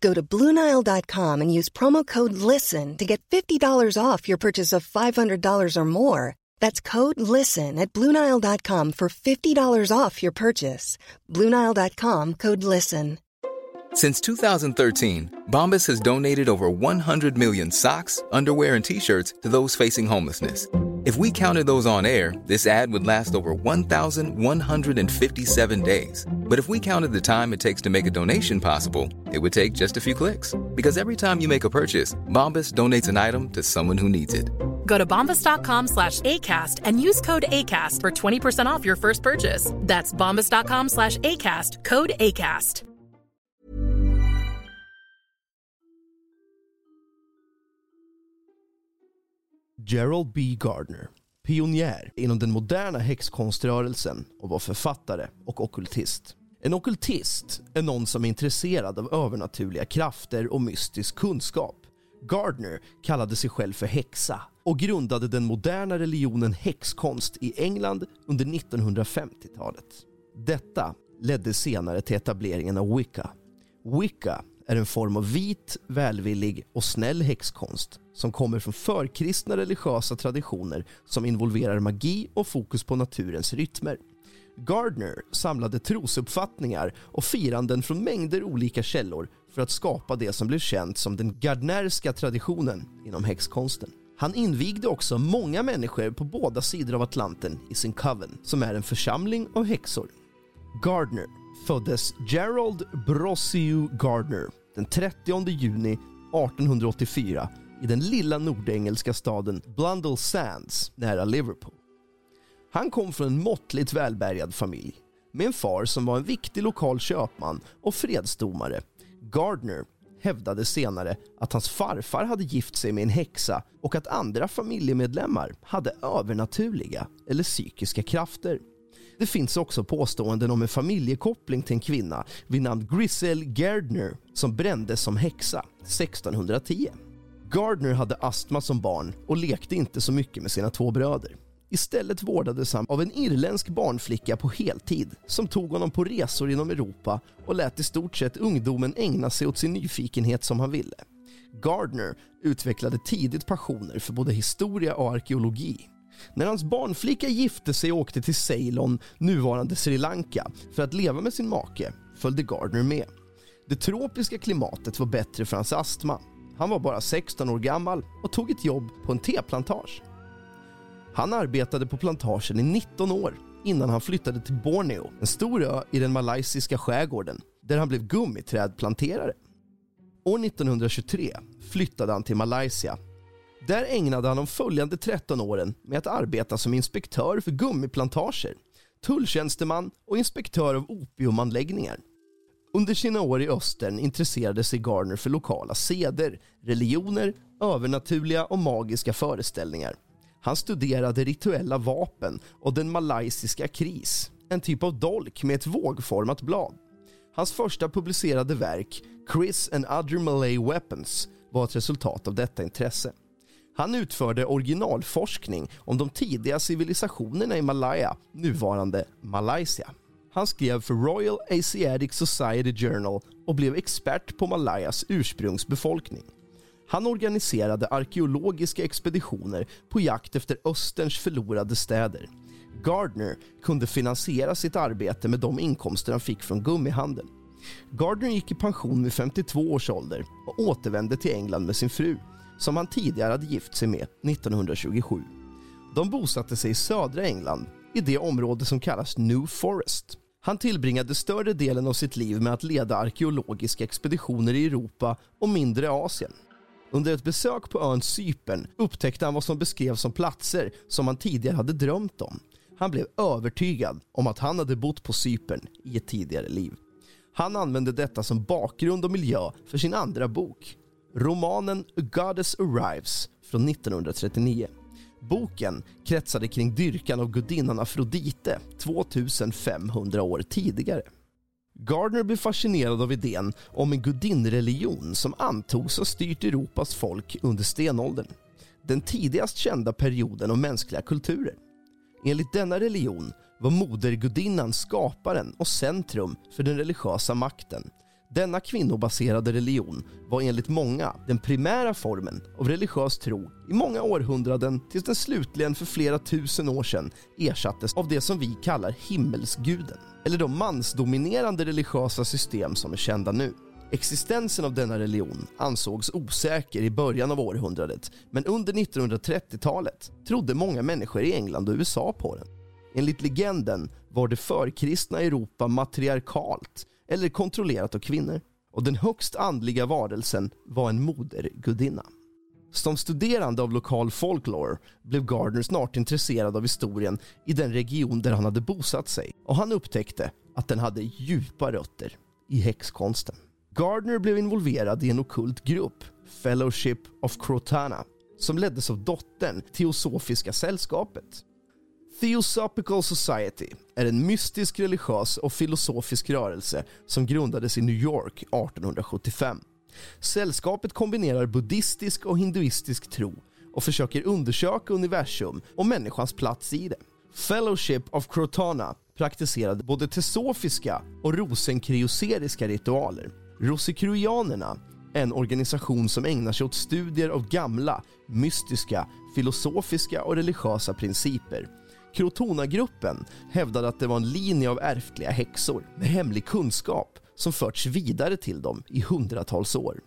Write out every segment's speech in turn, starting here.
Go to Bluenile.com and use promo code LISTEN to get $50 off your purchase of $500 or more. That's code LISTEN at Bluenile.com for $50 off your purchase. Bluenile.com code LISTEN. Since 2013, Bombas has donated over 100 million socks, underwear, and t shirts to those facing homelessness. If we counted those on air, this ad would last over 1,157 days. But if we counted the time it takes to make a donation possible, it would take just a few clicks. Because every time you make a purchase, Bombas donates an item to someone who needs it. Go to bombas.com slash ACAST and use code ACAST for 20% off your first purchase. That's bombas.com slash ACAST, code ACAST. Gerald B. Gardner, pionjär inom den moderna häxkonströrelsen och var författare och okultist. En okultist är någon som är intresserad av övernaturliga krafter och mystisk kunskap. Gardner kallade sig själv för häxa och grundade den moderna religionen häxkonst i England under 1950-talet. Detta ledde senare till etableringen av Wicca. Wicca är en form av vit, välvillig och snäll häxkonst som kommer från förkristna religiösa traditioner som involverar magi och fokus på naturens rytmer. Gardner samlade trosuppfattningar och firanden från mängder olika källor för att skapa det som blev känt som den gardnerska traditionen inom häxkonsten. Han invigde också många människor på båda sidor av Atlanten i sin coven, som är en församling av häxor. Gardner föddes Gerald Brossiu Gardner den 30 juni 1884 i den lilla nordengelska staden Blundell Sands nära Liverpool. Han kom från en måttligt välbärgad familj med en far som var en viktig lokal köpman och fredsdomare. Gardner hävdade senare att hans farfar hade gift sig med en häxa och att andra familjemedlemmar hade övernaturliga eller psykiska krafter. Det finns också påståenden om en familjekoppling till en kvinna vid namn Grisel Gardner som brändes som häxa 1610. Gardner hade astma som barn och lekte inte så mycket med sina två bröder. Istället vårdades han av en irländsk barnflicka på heltid som tog honom på resor inom Europa och lät i stort sett ungdomen ägna sig åt sin nyfikenhet som han ville. Gardner utvecklade tidigt passioner för både historia och arkeologi. När hans barnflicka gifte sig och åkte till Ceylon, nuvarande Sri Lanka, för att leva med sin make följde Gardner med. Det tropiska klimatet var bättre för hans astma. Han var bara 16 år gammal och tog ett jobb på en teplantage. Han arbetade på plantagen i 19 år innan han flyttade till Borneo, en stor ö i den malaysiska skärgården, där han blev gummiträdplanterare. År 1923 flyttade han till Malaysia. Där ägnade han de följande 13 åren med att arbeta som inspektör för gummiplantager, tulltjänsteman och inspektör av opiumanläggningar. Under sina år i östern intresserade sig Garner för lokala seder, religioner, övernaturliga och magiska föreställningar. Han studerade rituella vapen och den malaysiska kris, en typ av dolk med ett vågformat blad. Hans första publicerade verk, Chris and Other Malay Weapons, var ett resultat av detta intresse. Han utförde originalforskning om de tidiga civilisationerna i Malaya, nuvarande Malaysia. Han skrev för Royal Asiatic Society Journal och blev expert på Malayas ursprungsbefolkning. Han organiserade arkeologiska expeditioner på jakt efter Österns förlorade städer. Gardner kunde finansiera sitt arbete med de inkomster han fick från gummihandeln. Gardner gick i pension vid 52 års ålder och återvände till England med sin fru, som han tidigare hade gift sig med 1927. De bosatte sig i södra England, i det område som kallas New Forest. Han tillbringade större delen av sitt liv med att leda arkeologiska expeditioner i Europa och mindre Asien. Under ett besök på ön Cypern upptäckte han vad som beskrevs som platser som han tidigare hade drömt om. Han blev övertygad om att han hade bott på Cypern i ett tidigare liv. Han använde detta som bakgrund och miljö för sin andra bok, romanen A Goddess Arrives från 1939. Boken kretsade kring dyrkan av gudinnan Afrodite 2500 år tidigare. Gardner blev fascinerad av idén om en gudinnreligion som antogs ha styrt Europas folk under stenåldern. Den tidigast kända perioden av mänskliga kulturer. Enligt denna religion var modergudinnan skaparen och centrum för den religiösa makten. Denna kvinnobaserade religion var enligt många den primära formen av religiös tro i många århundraden tills den slutligen för flera tusen år sedan ersattes av det som vi kallar himmelsguden eller de mansdominerande religiösa system som är kända nu. Existensen av denna religion ansågs osäker i början av århundradet men under 1930-talet trodde många människor i England och USA på den. Enligt legenden var det förkristna Europa matriarkalt eller kontrollerat av kvinnor och den högst andliga varelsen var en modergudinna. Som studerande av lokal folklore blev Gardner snart intresserad av historien i den region där han hade bosatt sig och han upptäckte att den hade djupa rötter i häxkonsten. Gardner blev involverad i en okult grupp, Fellowship of Crotana, som leddes av dottern Teosofiska sällskapet. Theosophical Society är en mystisk religiös och filosofisk rörelse som grundades i New York 1875. Sällskapet kombinerar buddhistisk och hinduistisk tro och försöker undersöka universum och människans plats i det. Fellowship of Crotana praktiserade både tesofiska och rosenkrioseriska ritualer. Rosekruianerna är en organisation som ägnar sig åt studier av gamla, mystiska, filosofiska och religiösa principer. Crotona-gruppen hävdade att det var en linje av ärftliga häxor med hemlig kunskap som förts vidare till dem i hundratals år.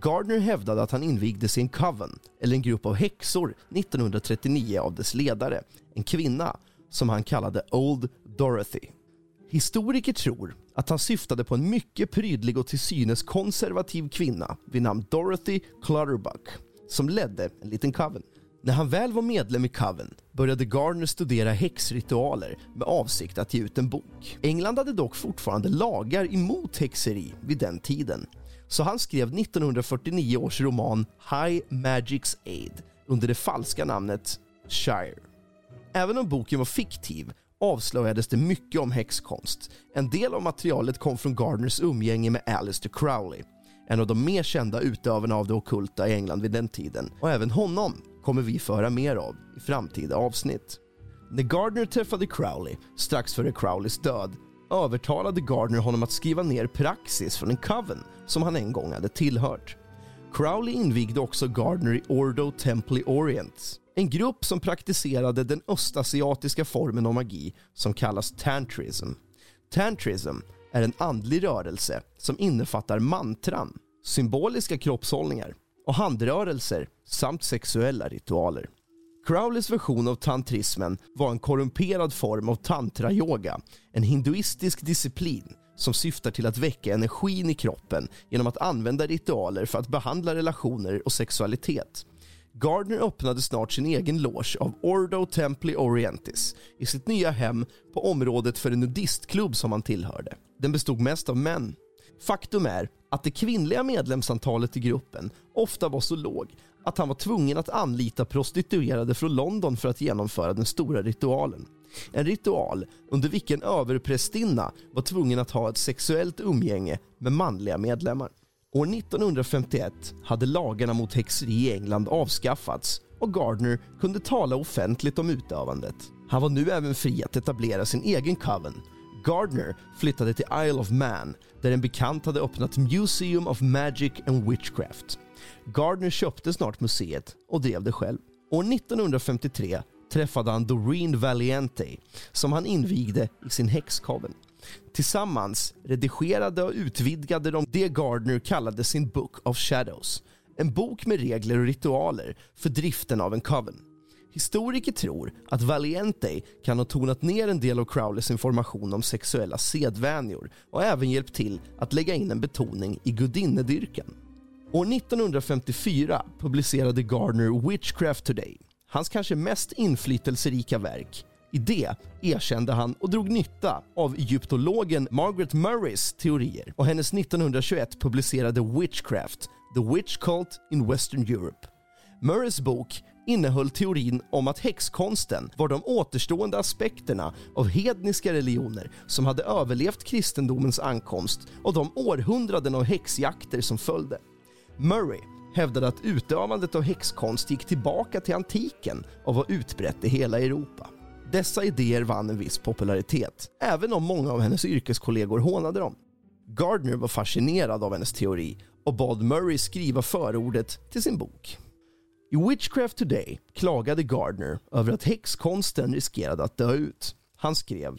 Gardner hävdade att han invigdes i en coven, eller en grupp av häxor, 1939 av dess ledare, en kvinna som han kallade Old Dorothy. Historiker tror att han syftade på en mycket prydlig och till synes konservativ kvinna vid namn Dorothy Clutterbuck som ledde en liten coven. När han väl var medlem i Coven började Gardner studera häxritualer med avsikt att ge ut en bok. England hade dock fortfarande lagar emot häxeri vid den tiden. Så han skrev 1949 års roman High Magic's Aid under det falska namnet Shire. Även om boken var fiktiv avslöjades det mycket om häxkonst. En del av materialet kom från Gardners umgänge med Alistair Crowley, en av de mer kända utövarna av det okulta i England vid den tiden. Och även honom kommer vi föra mer av i framtida avsnitt. När Gardner träffade Crowley strax före Crowleys död övertalade Gardner honom att skriva ner praxis från en coven som han en gång hade tillhört. Crowley invigde också Gardner i Ordo Templi Orients, en grupp som praktiserade den östasiatiska formen av magi som kallas tantrism. Tantrism är en andlig rörelse som innefattar mantran, symboliska kroppshållningar och handrörelser samt sexuella ritualer. Crowleys version av tantrismen var en korrumperad form av tantra-yoga, en hinduistisk disciplin som syftar till att väcka energin i kroppen genom att använda ritualer för att behandla relationer och sexualitet. Gardner öppnade snart sin egen loge av Ordo Templi Orientis i sitt nya hem på området för en nudistklubb som han tillhörde. Den bestod mest av män. Faktum är att det kvinnliga medlemsantalet i gruppen ofta var så låg att han var tvungen att anlita prostituerade från London för att genomföra den stora ritualen. En ritual under vilken överprästinna var tvungen att ha ett sexuellt umgänge med manliga medlemmar. År 1951 hade lagarna mot häxeri i England avskaffats och Gardner kunde tala offentligt om utövandet. Han var nu även fri att etablera sin egen coven. Gardner flyttade till Isle of Man där en bekant hade öppnat Museum of Magic and Witchcraft. Gardner köpte snart museet och drev det själv. År 1953 träffade han Doreen Valiente som han invigde i sin häxcoven. Tillsammans redigerade och utvidgade de det Gardner kallade sin Book of Shadows. En bok med regler och ritualer för driften av en coven. Historiker tror att Valiente kan ha tonat ner en del av Crowleys information om sexuella sedvänjor och även hjälpt till att lägga in en betoning i gudinnedyrkan. År 1954 publicerade Gardner Witchcraft Today, hans kanske mest inflytelserika verk. I det erkände han och drog nytta av egyptologen Margaret Murrays teorier och hennes 1921 publicerade Witchcraft, The Witch Cult in Western Europe. Murrays bok innehöll teorin om att häxkonsten var de återstående aspekterna av hedniska religioner som hade överlevt kristendomens ankomst och de århundraden av häxjakter som följde. Murray hävdade att utövandet av häxkonst gick tillbaka till antiken och var utbrett i hela Europa. Dessa idéer vann en viss popularitet, även om många av hennes yrkeskollegor hånade dem. Gardner var fascinerad av hennes teori och bad Murray skriva förordet till sin bok. I Witchcraft Today klagade Gardner över att häxkonsten riskerade att dö ut. Han skrev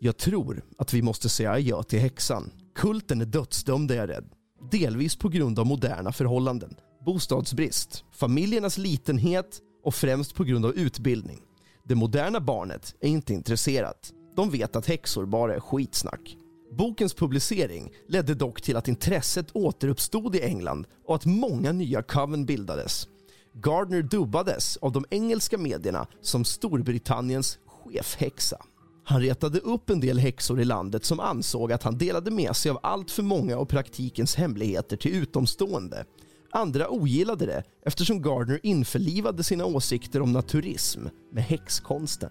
“Jag tror att vi måste säga adjö till häxan. Kulten är dödsdömd är jag rädd. Delvis på grund av moderna förhållanden, bostadsbrist, familjernas litenhet och främst på grund av utbildning. Det moderna barnet är inte intresserat. De vet att häxor bara är skitsnack. Bokens publicering ledde dock till att intresset återuppstod i England och att många nya coven bildades. Gardner dubbades av de engelska medierna som Storbritanniens chefhäxa. Han retade upp en del häxor i landet som ansåg att han delade med sig av allt för många av praktikens hemligheter till utomstående. Andra ogillade det eftersom Gardner införlivade sina åsikter om naturism med häxkonsten.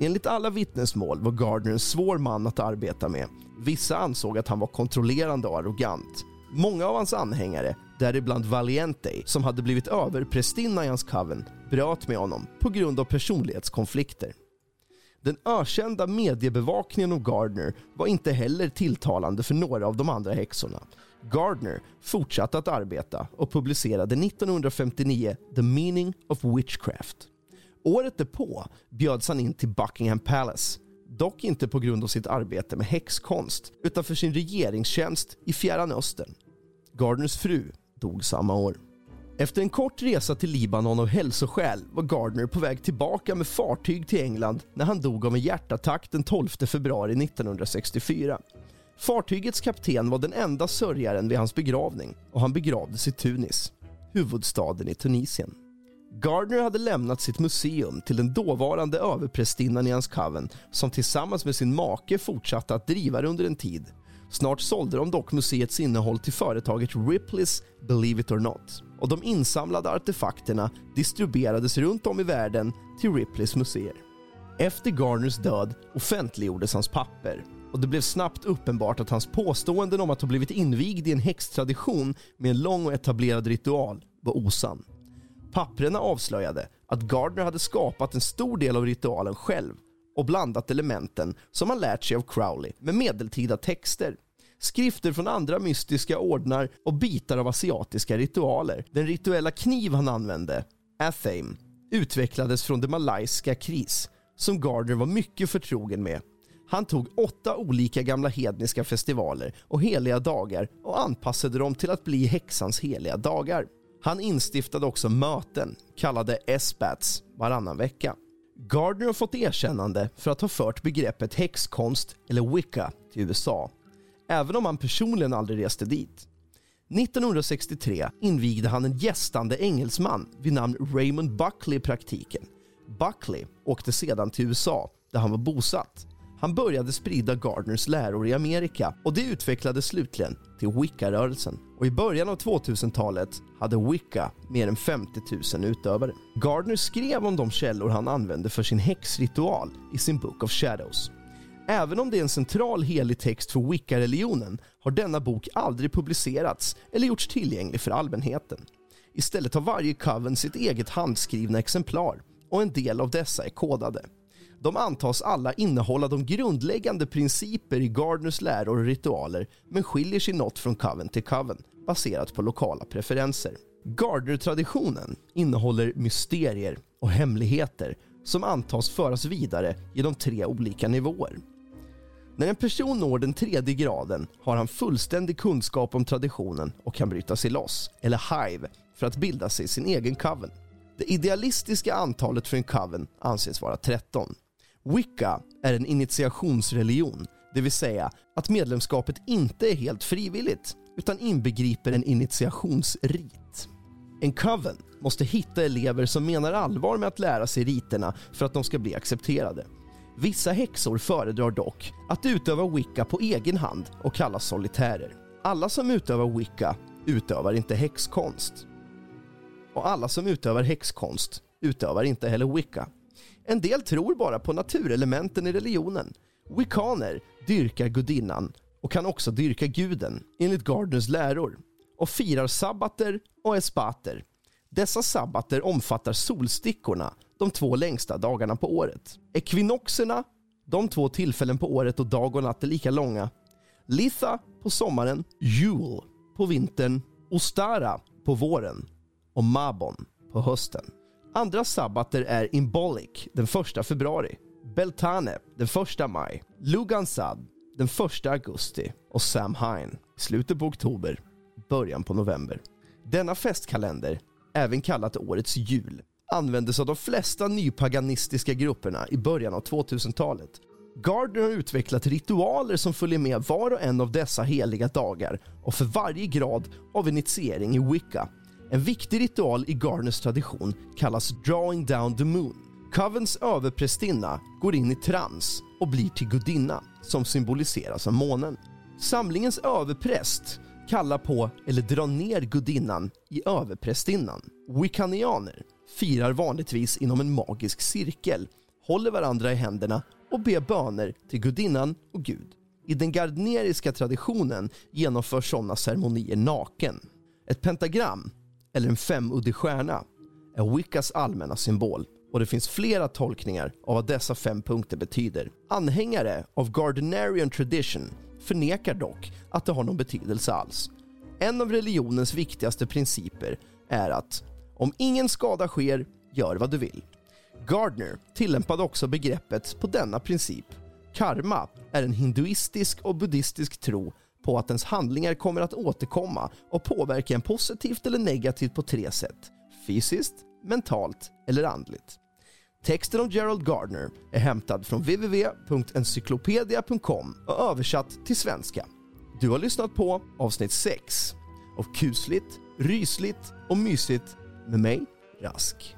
Enligt alla vittnesmål var Gardner en svår man att arbeta med. Vissa ansåg att han var kontrollerande och arrogant. Många av hans anhängare, däribland Valiente som hade blivit överprästinna i hans coven, bröt med honom på grund av personlighetskonflikter. Den ökända mediebevakningen av Gardner var inte heller tilltalande för några av de andra häxorna. Gardner fortsatte att arbeta och publicerade 1959 The Meaning of Witchcraft. Året därpå bjöds han in till Buckingham Palace dock inte på grund av sitt arbete med häxkonst utan för sin regeringstjänst i Fjärran Östern. Gardners fru dog samma år. Efter en kort resa till Libanon av hälsoskäl var Gardner på väg tillbaka med fartyg till England när han dog av en hjärtattack den 12 februari 1964. Fartygets kapten var den enda sörjaren vid hans begravning och han begravdes i Tunis, huvudstaden i Tunisien. Gardner hade lämnat sitt museum till den dåvarande överprästinnan i hans coven som tillsammans med sin make fortsatte att driva det under en tid. Snart sålde de dock museets innehåll till företaget Ripley's Believe It or Not och de insamlade artefakterna distribuerades runt om i världen till Ripleys museer. Efter Garners död offentliggjordes hans papper och det blev snabbt uppenbart att hans påståenden om att ha blivit invigd i en häxtradition med en lång och etablerad ritual var osann. Papprena avslöjade att Gardner hade skapat en stor del av ritualen själv och blandat elementen som han lärt sig av Crowley med medeltida texter, skrifter från andra mystiska ordnar och bitar av asiatiska ritualer. Den rituella kniv han använde, Athame, utvecklades från det malaysiska kris som Gardner var mycket förtrogen med. Han tog åtta olika gamla hedniska festivaler och heliga dagar och anpassade dem till att bli häxans heliga dagar. Han instiftade också möten, kallade S-bats, varannan vecka. Gardner har fått erkännande för att ha fört begreppet häxkonst, eller wicca, till USA, även om han personligen aldrig reste dit. 1963 invigde han en gästande engelsman vid namn Raymond Buckley i praktiken. Buckley åkte sedan till USA, där han var bosatt. Han började sprida Gardners läror i Amerika och det utvecklades slutligen till Wicca-rörelsen. Och i början av 2000-talet hade Wicca mer än 50 000 utövare. Gardner skrev om de källor han använde för sin häxritual i sin Book of Shadows. Även om det är en central helig text för Wicca-religionen har denna bok aldrig publicerats eller gjorts tillgänglig för allmänheten. Istället har varje coven sitt eget handskrivna exemplar och en del av dessa är kodade. De antas alla innehålla de grundläggande principer i Gardners läror och ritualer men skiljer sig något från coven till coven baserat på lokala preferenser. Gardner-traditionen innehåller mysterier och hemligheter som antas föras vidare genom tre olika nivåer. När en person når den tredje graden har han fullständig kunskap om traditionen och kan bryta sig loss, eller hive, för att bilda sig sin egen coven. Det idealistiska antalet för en coven anses vara 13. Wicca är en initiationsreligion, det vill säga att medlemskapet inte är helt frivilligt utan inbegriper en initiationsrit. En coven måste hitta elever som menar allvar med att lära sig riterna för att de ska bli accepterade. Vissa häxor föredrar dock att utöva wicca på egen hand och kallas solitärer. Alla som utövar wicca utövar inte häxkonst. Och alla som utövar häxkonst utövar inte heller wicca. En del tror bara på naturelementen i religionen. Wiccaner dyrkar gudinnan och kan också dyrka guden enligt Gardners läror och firar sabbater och espater. Dessa sabbater omfattar solstickorna, de två längsta dagarna på året. Ekvinoxerna, de två tillfällen på året då dag och natt är lika långa. Litha på sommaren, Jul på vintern, Ostara på våren och Mabon på hösten. Andra sabbater är Imbolic den 1 februari, Beltane den 1 maj, Lugansad den 1 augusti och Samhain i slutet på oktober, början på november. Denna festkalender, även kallat årets jul, användes av de flesta nypaganistiska grupperna i början av 2000-talet. Gardner har utvecklat ritualer som följer med var och en av dessa heliga dagar och för varje grad av initiering i Wicca. En viktig ritual i Gardners tradition kallas “drawing down the moon”. Covens överprästinna går in i trans och blir till gudinna som symboliseras av månen. Samlingens överpräst kallar på eller drar ner gudinnan i överprästinnan. Wiccanianer firar vanligtvis inom en magisk cirkel, håller varandra i händerna och ber böner till gudinnan och Gud. I den gardneriska traditionen genomförs sådana ceremonier naken. Ett pentagram, eller en femuddig stjärna, är Wiccas allmänna symbol och det finns flera tolkningar av vad dessa fem punkter betyder. Anhängare av Gardenerian tradition förnekar dock att det har någon betydelse alls. En av religionens viktigaste principer är att om ingen skada sker, gör vad du vill. Gardner tillämpade också begreppet på denna princip. Karma är en hinduistisk och buddhistisk tro på att ens handlingar kommer att återkomma och påverka en positivt eller negativt på tre sätt. Fysiskt, mentalt eller andligt. Texten om Gerald Gardner är hämtad från www.encyklopedia.com och översatt till svenska. Du har lyssnat på avsnitt 6 av kusligt, rysligt och mysigt med mig, Rask.